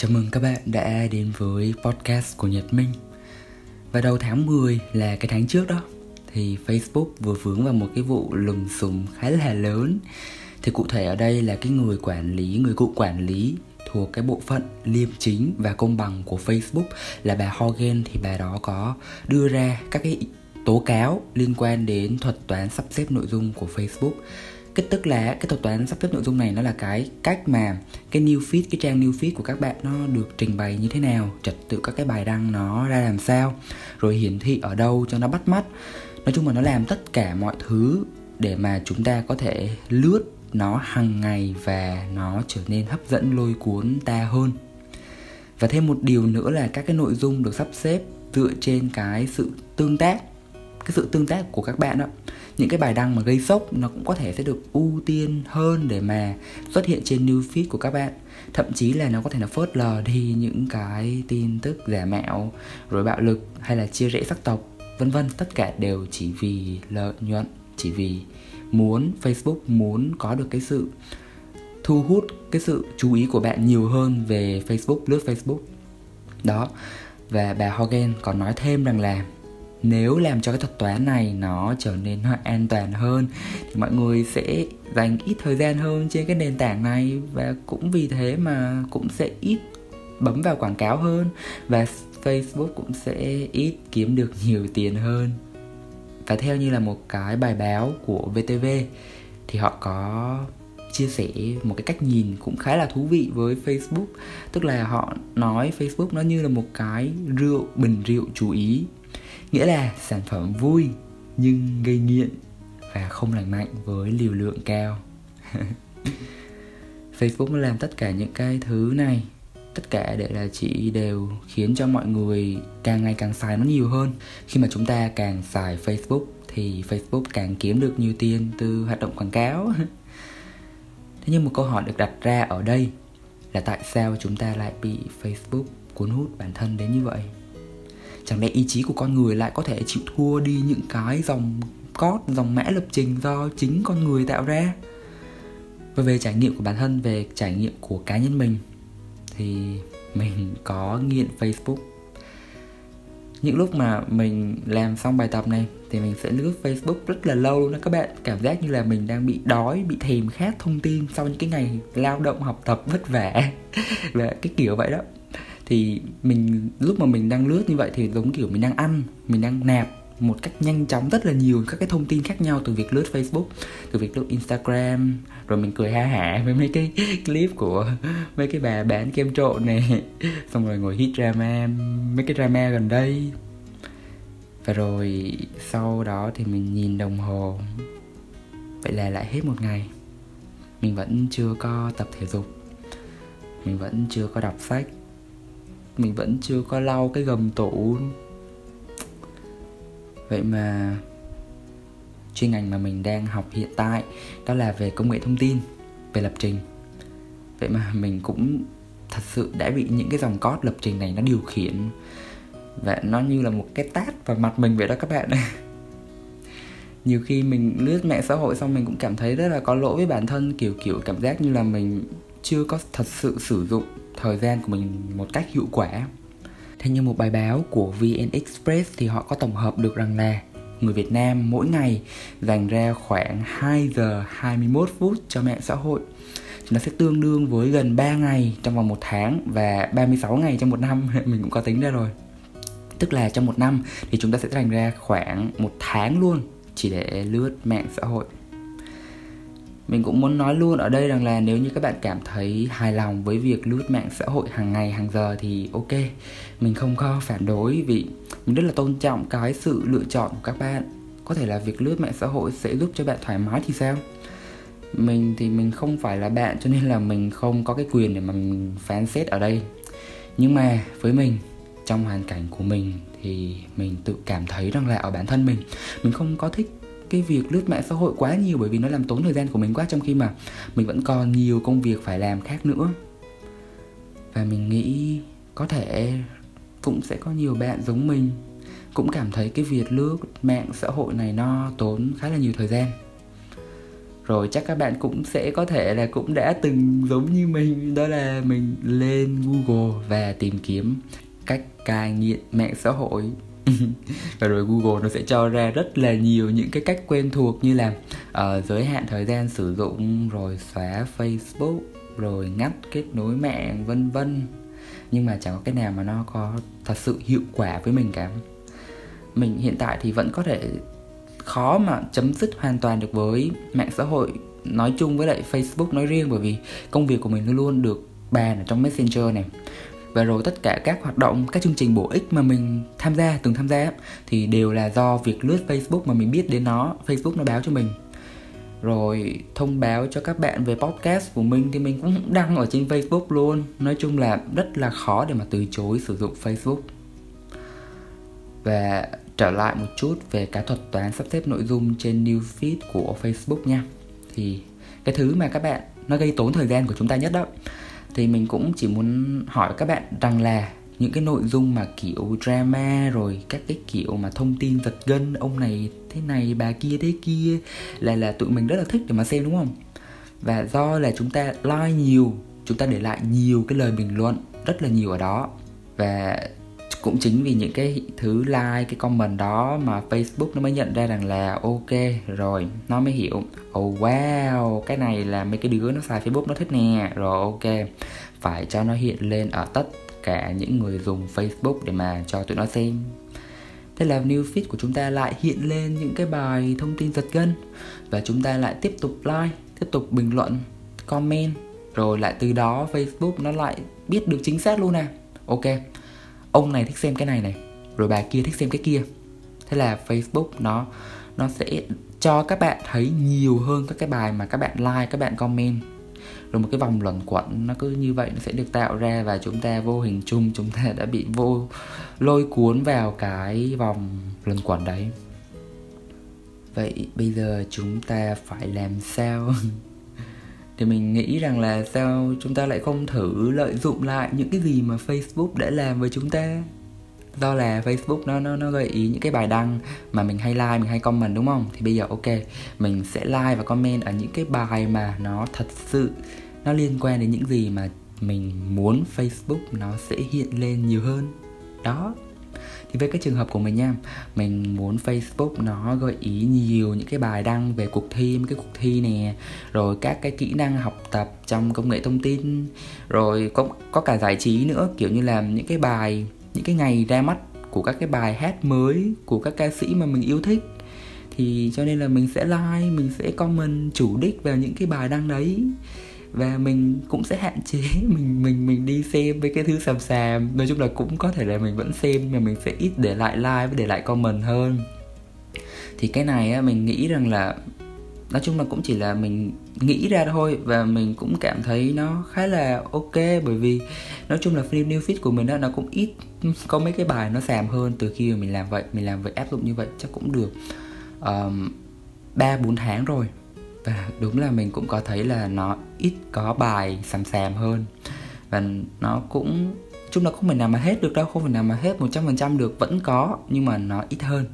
Chào mừng các bạn đã đến với podcast của Nhật Minh. Và đầu tháng 10 là cái tháng trước đó Thì Facebook vừa vướng vào một cái vụ lùm xùm khá là lớn. Thì cụ thể ở đây là cái người quản lý, người cụ quản lý thuộc cái bộ phận liêm chính và công bằng của Facebook là bà Hogan. Thì bà đó có đưa ra các cái tố cáo liên quan đến thuật toán sắp xếp nội dung của Facebook cái tức là cái thuật toán sắp xếp nội dung này nó là cái cách mà cái new feed, cái trang new feed của các bạn nó được trình bày như thế nào, trật tự các cái bài đăng nó ra làm sao, rồi hiển thị ở đâu cho nó bắt mắt. Nói chung là nó làm tất cả mọi thứ để mà chúng ta có thể lướt nó hàng ngày và nó trở nên hấp dẫn, lôi cuốn ta hơn. Và thêm một điều nữa là các cái nội dung được sắp xếp dựa trên cái sự tương tác cái sự tương tác của các bạn đó. Những cái bài đăng mà gây sốc nó cũng có thể sẽ được ưu tiên hơn để mà xuất hiện trên new feed của các bạn. Thậm chí là nó có thể là phớt lờ đi những cái tin tức giả mạo, rồi bạo lực hay là chia rẽ sắc tộc, vân vân. Tất cả đều chỉ vì lợi nhuận, chỉ vì muốn facebook muốn có được cái sự thu hút, cái sự chú ý của bạn nhiều hơn về facebook lướt facebook. Đó, và bà Hogan còn nói thêm rằng là nếu làm cho cái thuật toán này nó trở nên an toàn hơn, thì mọi người sẽ dành ít thời gian hơn trên cái nền tảng này và cũng vì thế mà cũng sẽ ít bấm vào quảng cáo hơn và Facebook cũng sẽ ít kiếm được nhiều tiền hơn. Và theo như là một cái bài báo của VTV thì họ có chia sẻ một cái cách nhìn cũng khá là thú vị với Facebook. Tức là họ nói Facebook nó như là một cái rượu bình rượu chú ý nghĩa là sản phẩm vui nhưng gây nghiện và không lành mạnh với liều lượng cao. Facebook làm tất cả những cái thứ này, tất cả để là chị đều khiến cho mọi người càng ngày càng xài nó nhiều hơn. Khi mà chúng ta càng xài Facebook thì Facebook càng kiếm được nhiều tiền từ hoạt động quảng cáo. Thế nhưng một câu hỏi được đặt ra ở đây là tại sao chúng ta lại bị Facebook cuốn hút bản thân đến như vậy? Chẳng lẽ ý chí của con người lại có thể chịu thua đi những cái dòng code dòng mã lập trình do chính con người tạo ra? Và về trải nghiệm của bản thân, về trải nghiệm của cá nhân mình, thì mình có nghiện facebook. Những lúc mà mình làm xong bài tập này, thì mình sẽ lướt Facebook rất là lâu luôn đó các bạn. Cảm giác như là mình đang bị đói, bị thèm khát thông tin sau những cái ngày lao động, học tập vất vả. Và cái kiểu vậy đó thì mình lúc mà mình đang lướt như vậy thì giống kiểu mình đang ăn mình đang nạp một cách nhanh chóng rất là nhiều các cái thông tin khác nhau từ việc lướt Facebook, từ việc lướt Instagram, rồi mình cười ha hả với mấy cái clip của mấy cái bà bán kem trộn này, xong rồi ngồi hit drama, mấy cái drama gần đây. Và rồi sau đó thì mình nhìn đồng hồ, vậy là lại hết một ngày. Mình vẫn chưa có tập thể dục, mình vẫn chưa có đọc sách, mình vẫn chưa có lau cái gầm tủ. Vậy mà chuyên ngành mà mình đang học hiện tại đó là về công nghệ thông tin, về lập trình. Vậy mà mình cũng thật sự đã bị những cái dòng code lập trình này nó điều khiển và nó như là một cái tát vào mặt mình vậy đó các bạn. Nhiều khi mình lướt mạng xã hội xong mình cũng cảm thấy rất là có lỗi với bản thân, kiểu kiểu cảm giác như là mình chưa có thật sự sử dụng thời gian của mình một cách hiệu quả. Theo như một bài báo của VN Express thì họ có tổng hợp được rằng là người Việt Nam mỗi ngày dành ra khoảng 2 giờ 21 phút cho mạng xã hội. Nó sẽ tương đương với gần 3 ngày trong vòng một tháng và 36 ngày trong một năm. Mình cũng có tính ra rồi. Tức là trong một năm thì chúng ta sẽ dành ra khoảng một tháng luôn chỉ để lướt mạng xã hội mình cũng muốn nói luôn ở đây rằng là nếu như các bạn cảm thấy hài lòng với việc lướt mạng xã hội hàng ngày, hàng giờ thì ok. Mình không có phản đối vì mình rất là tôn trọng cái sự lựa chọn của các bạn. Có thể là việc lướt mạng xã hội sẽ giúp cho bạn thoải mái thì sao? Mình thì mình không phải là bạn cho nên là mình không có cái quyền để mà mình phán xét ở đây. Nhưng mà với mình, trong hoàn cảnh của mình thì mình tự cảm thấy rằng là ở bản thân mình mình không có thích cái việc lướt mạng xã hội quá nhiều bởi vì nó làm tốn thời gian của mình quá, trong khi mà mình vẫn còn nhiều công việc phải làm khác nữa. Và mình nghĩ có thể cũng sẽ có nhiều bạn giống mình cũng cảm thấy cái việc lướt mạng xã hội này nó tốn khá là nhiều thời gian. Rồi chắc các bạn cũng sẽ có thể là cũng đã từng giống như mình, đó là mình lên google và tìm kiếm cách cai nghiện mạng xã hội. và rồi Google nó sẽ cho ra rất là nhiều những cái cách quen thuộc như là uh, giới hạn thời gian sử dụng rồi xóa Facebook rồi ngắt kết nối mạng vân vân. Nhưng mà chẳng có cái nào mà nó có thật sự hiệu quả với mình cả. Mình hiện tại thì vẫn có thể khó mà chấm dứt hoàn toàn được với mạng xã hội nói chung với lại Facebook nói riêng bởi vì công việc của mình luôn luôn được bàn ở trong Messenger này và rồi tất cả các hoạt động, các chương trình bổ ích mà mình tham gia, từng tham gia thì đều là do việc lướt Facebook mà mình biết đến nó, Facebook nó báo cho mình. Rồi thông báo cho các bạn về podcast của mình thì mình cũng đăng ở trên Facebook luôn. Nói chung là rất là khó để mà từ chối sử dụng Facebook. Và trở lại một chút về cái thuật toán sắp xếp nội dung trên new feed của Facebook nha. Thì cái thứ mà các bạn, nó gây tốn thời gian của chúng ta nhất đó thì mình cũng chỉ muốn hỏi các bạn rằng là những cái nội dung mà kiểu drama rồi các cái kiểu mà thông tin giật gân, ông này thế này, bà kia thế kia là là tụi mình rất là thích để mà xem, đúng không? Và do là chúng ta like nhiều, chúng ta để lại nhiều cái lời bình luận, rất là nhiều ở đó. Và cũng chính vì những cái thứ like cái comment đó mà Facebook nó mới nhận ra rằng là ok rồi nó mới hiểu. Oh wow cái này là mấy cái đứa nó xài Facebook nó thích nè. Rồi ok phải cho nó hiện lên ở tất cả những người dùng Facebook để mà cho tụi nó xem. Thế là new feed của chúng ta lại hiện lên những cái bài thông tin giật gân. Và chúng ta lại tiếp tục like, tiếp tục bình luận, comment. Rồi lại từ đó Facebook nó lại biết được chính xác luôn nè. Ok, ông này thích xem cái này này Rồi bà kia thích xem cái kia. Thế là Facebook nó nó sẽ cho các bạn thấy nhiều hơn các cái bài mà các bạn like, các bạn comment. Rồi một cái vòng luẩn quẩn nó cứ như vậy nó sẽ được tạo ra và chúng ta vô hình chung chúng ta đã bị vô lôi cuốn vào cái vòng luẩn quẩn đấy. Vậy bây giờ chúng ta phải làm sao? thì mình nghĩ rằng là sao chúng ta lại không thử lợi dụng lại những cái gì mà Facebook đã làm với chúng ta? Do là Facebook nó nó nó gợi ý những cái bài đăng mà mình hay like, mình hay comment đúng không? Thì bây giờ ok, mình sẽ like và comment ở những cái bài mà nó thật sự nó liên quan đến những gì mà mình muốn Facebook nó sẽ hiện lên nhiều hơn. Đó thì với cái trường hợp của mình nha, mình muốn facebook nó gợi ý nhiều những cái bài đăng về cuộc thi cái cuộc thi nè, rồi các cái kỹ năng học tập trong công nghệ thông tin, rồi có có cả giải trí nữa, kiểu như là những cái bài, những cái ngày ra mắt của các cái bài hát mới của các ca sĩ mà mình yêu thích. Thì cho nên là mình sẽ like, mình sẽ comment chủ đích vào những cái bài đăng đấy và mình cũng sẽ hạn chế mình mình mình đi xem với cái thứ xàm xàm. Nói chung là cũng có thể là mình vẫn xem nhưng mà mình sẽ ít để lại like và để lại comment hơn. Thì cái này á mình nghĩ rằng là nói chung là cũng chỉ là mình nghĩ ra thôi và mình cũng cảm thấy nó khá là ok. Bởi vì nói chung là phim new feed của mình đó nó cũng ít có mấy cái bài nó xàm hơn từ khi mà mình làm vậy mình làm vậy áp dụng như vậy chắc cũng được ba um, bốn tháng rồi và đúng là mình cũng có thấy là nó ít có bài xàm sàm hơn. Và nó cũng, chung là không phải nào mà hết được đâu, không phải nào mà hết một trăm phần trăm được, vẫn có, nhưng mà nó ít hơn.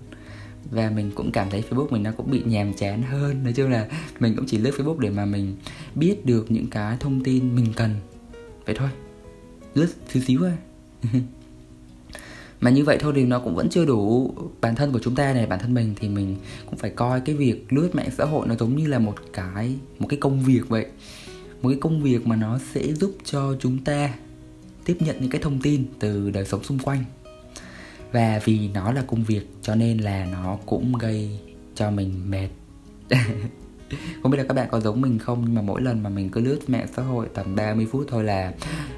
Và mình cũng cảm thấy Facebook mình nó cũng bị nhàm chán hơn. Nói chung là mình cũng chỉ lướt Facebook để mà mình biết được những cái thông tin mình cần. Vậy thôi. Lướt xíu xíu thôi. mà như vậy thôi thì nó cũng vẫn chưa đủ bản thân của chúng ta này. Bản thân mình thì mình cũng phải coi cái việc lướt mạng xã hội nó giống như là một cái một cái công việc vậy. Một cái công việc mà nó sẽ giúp cho chúng ta tiếp nhận những cái thông tin từ đời sống xung quanh. Và vì nó là công việc cho nên là nó cũng gây cho mình mệt. Không biết là các bạn có giống mình không, nhưng mà mỗi lần mà mình cứ lướt mạng xã hội tầm 30 phút thôi là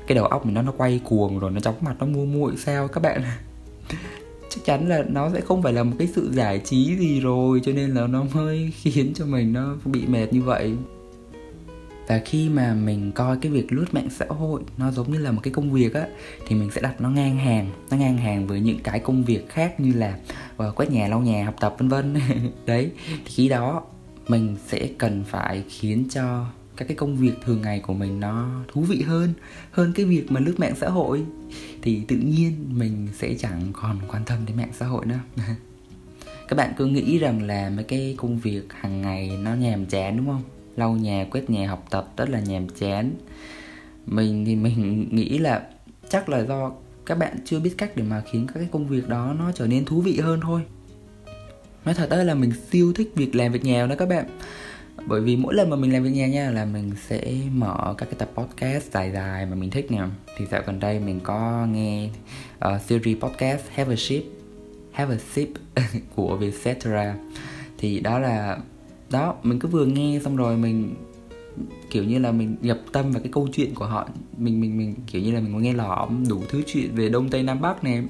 cái đầu óc mình nó nó quay cuồng rồi, nó chóng mặt, nó mua muội sao các bạn chắc chắn là nó sẽ không phải là một cái sự giải trí gì rồi cho nên là nó mới khiến cho mình nó bị mệt như vậy. Và khi mà mình coi cái việc lướt mạng xã hội nó giống như là một cái công việc á thì mình sẽ đặt nó ngang hàng nó ngang hàng với những cái công việc khác như là uh, quét nhà lau nhà học tập vân vân. Đấy thì khi đó mình sẽ cần phải khiến cho các cái công việc thường ngày của mình nó thú vị hơn hơn cái việc mà lướt mạng xã hội. Thì tự nhiên mình sẽ chẳng còn quan tâm đến mạng xã hội nữa. Các bạn cứ nghĩ rằng là mấy cái công việc hàng ngày nó nhàm chán, đúng không? Lau nhà, quét nhà, học tập rất là nhàm chán. Mình thì mình nghĩ là chắc là do các bạn chưa biết cách để mà khiến các cái công việc đó nó trở nên thú vị hơn thôi. Nói thật đó là mình siêu thích việc làm việc nhà đó các bạn bởi vì mỗi lần mà mình làm việc nhà nha là mình sẽ mở các cái tập podcast dài dài mà mình thích nè. Thì dạo gần đây mình có nghe uh, series podcast Have a Sip Have a Sip của Vietcetera. Thì đó là đó mình cứ vừa nghe xong rồi mình kiểu như là mình nhập tâm vào cái câu chuyện của họ. Mình mình mình kiểu như là mình có nghe lỏm đủ thứ chuyện về đông tây nam bắc này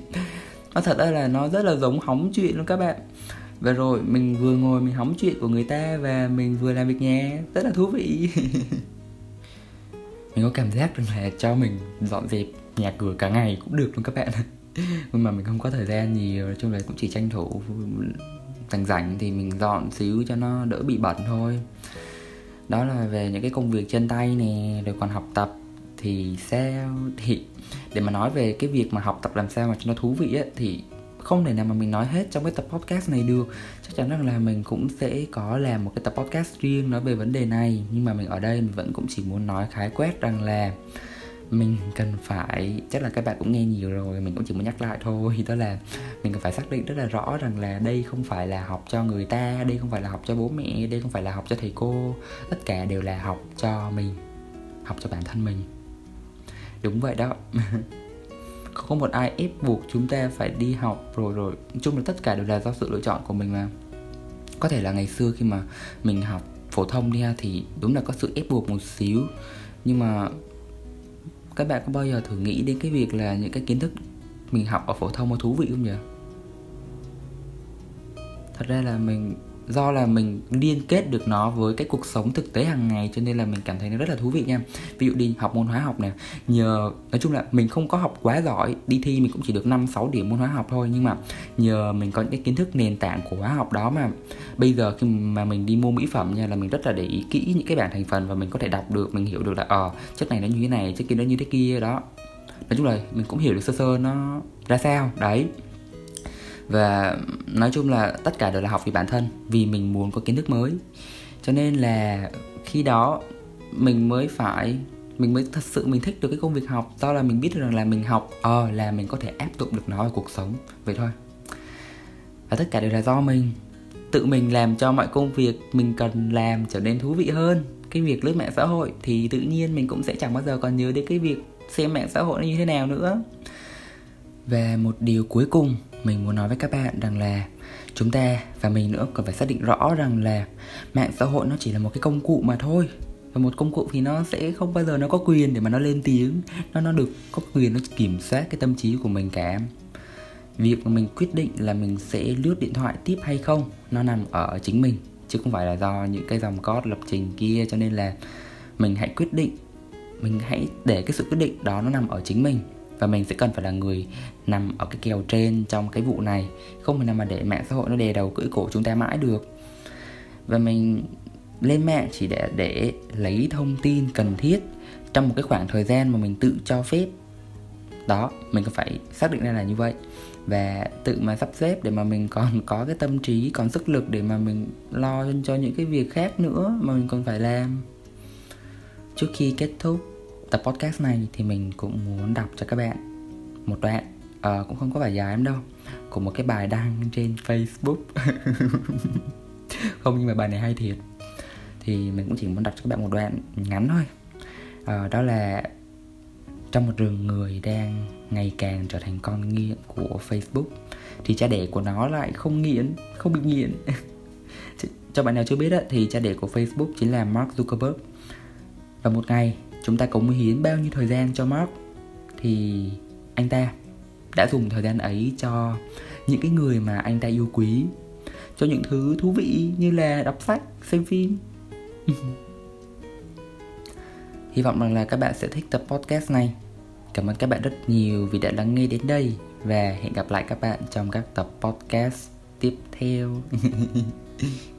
nó thật ra là nó rất là giống hóng chuyện luôn các bạn và rồi mình vừa ngồi mình hóng chuyện của người ta và mình vừa làm việc nhà. Rất là thú vị. Mình có cảm giác rằng là cho mình dọn dẹp nhà cửa cả ngày cũng được luôn các bạn. Nhưng mà mình không có thời gian nhiều, nói chung là cũng chỉ tranh thủ rảnh rảnh thì mình dọn xíu cho nó đỡ bị bẩn thôi. Đó là về những cái công việc chân tay nè, rồi còn học tập thì sao, thì để mà nói về cái việc mà học tập làm sao mà cho nó thú vị á, thì không thể nào mà mình nói hết trong cái tập podcast này được. Chắc chắn rằng là mình cũng sẽ có làm một cái tập podcast riêng nói về vấn đề này, nhưng mà mình ở đây mình vẫn cũng chỉ muốn nói khái quát rằng là mình cần phải, chắc là các bạn cũng nghe nhiều rồi, mình cũng chỉ muốn nhắc lại thôi, đó là mình cần phải xác định rất là rõ rằng là đây không phải là học cho người ta, đây không phải là học cho bố mẹ, đây không phải là học cho thầy cô, tất cả đều là học cho mình, học cho bản thân mình. Đúng vậy đó. không một ai ép buộc chúng ta phải đi học rồi rồi. Nói chung là tất cả đều là do sự lựa chọn của mình mà. Có thể là ngày xưa khi mà mình học phổ thông đi ha, thì đúng là có sự ép buộc một xíu. Nhưng mà các bạn có bao giờ thử nghĩ đến cái việc là những cái kiến thức mình học ở phổ thông có thú vị không nhỉ? Thật ra là mình do là mình liên kết được nó với cái cuộc sống thực tế hàng ngày, cho nên là mình cảm thấy nó rất là thú vị nha. Ví dụ đi, học môn hóa học nè. Nhờ, nói chung là mình không có học quá giỏi, đi thi mình cũng chỉ được 5 6 điểm môn hóa học thôi, nhưng mà nhờ mình có những cái kiến thức nền tảng của hóa học đó mà bây giờ khi mà mình đi mua mỹ phẩm nha, là mình rất là để ý kỹ những cái bảng thành phần và mình có thể đọc được, mình hiểu được là ờ chất này nó như thế này, chất kia nó như thế kia, đó. Nói chung là mình cũng hiểu được sơ sơ nó ra sao, đấy và nói chung là tất cả đều là học vì bản thân vì mình muốn có kiến thức mới. Cho nên là khi đó mình mới phải mình mới thật sự mình thích được cái công việc học. Do là mình biết được rằng là mình học ờ à, là mình có thể áp dụng được nó vào cuộc sống. Vậy thôi. Và tất cả đều là do mình. Tự mình làm cho mọi công việc mình cần làm trở nên thú vị hơn. Cái việc lướt mạng xã hội thì tự nhiên mình cũng sẽ chẳng bao giờ còn nhớ đến cái việc xem mạng xã hội nó như thế nào nữa và một điều cuối cùng mình muốn nói với các bạn rằng là chúng ta và mình nữa cần phải xác định rõ rằng là mạng xã hội nó chỉ là một cái công cụ mà thôi. Và một công cụ thì nó sẽ không bao giờ nó có quyền để mà nó lên tiếng. Nó nó được có quyền nó kiểm soát cái tâm trí của mình cả. Việc mà mình quyết định là mình sẽ lướt điện thoại tiếp hay không, nó nằm ở chính mình, chứ không phải là do những cái dòng code lập trình kia. Cho nên là mình hãy quyết định, mình hãy để cái sự quyết định đó nó nằm ở chính mình và mình sẽ cần phải là người nằm ở cái kèo trên trong cái vụ này. Không thể nào mà để mạng xã hội nó đè đầu cưỡi cổ chúng ta mãi được. Và mình lên mạng chỉ để để lấy thông tin cần thiết trong một cái khoảng thời gian mà mình tự cho phép. Đó, mình có phải xác định ra là như vậy. Và tự mà sắp xếp để mà mình còn có cái tâm trí, còn sức lực để mà mình lo cho những cái việc khác nữa mà mình còn phải làm. Trước khi kết thúc tập podcast này thì mình cũng muốn đọc cho các bạn một đoạn. À, cũng không có phải dài lắm đâu của một cái bài đăng trên Facebook. Không nhưng mà bài này hay thiệt. Thì mình cũng chỉ muốn đọc cho các bạn một đoạn ngắn thôi. À, đó là trong một rừng người đang ngày càng trở thành con nghiện của Facebook thì cha đẻ của nó lại không nghiện không bị nghiện. Cho bạn nào chưa biết đó, thì cha đẻ của Facebook chính là Mark Zuckerberg. Và một ngày chúng ta cống hiến bao nhiêu thời gian cho Mark? Thì anh ta đã dùng thời gian ấy cho những cái người mà anh ta yêu quý, cho những thứ thú vị như là đọc sách, xem phim. Hy vọng rằng là các bạn sẽ thích tập podcast này. Cảm ơn các bạn rất nhiều vì đã lắng nghe đến đây và hẹn gặp lại các bạn trong các tập podcast tiếp theo.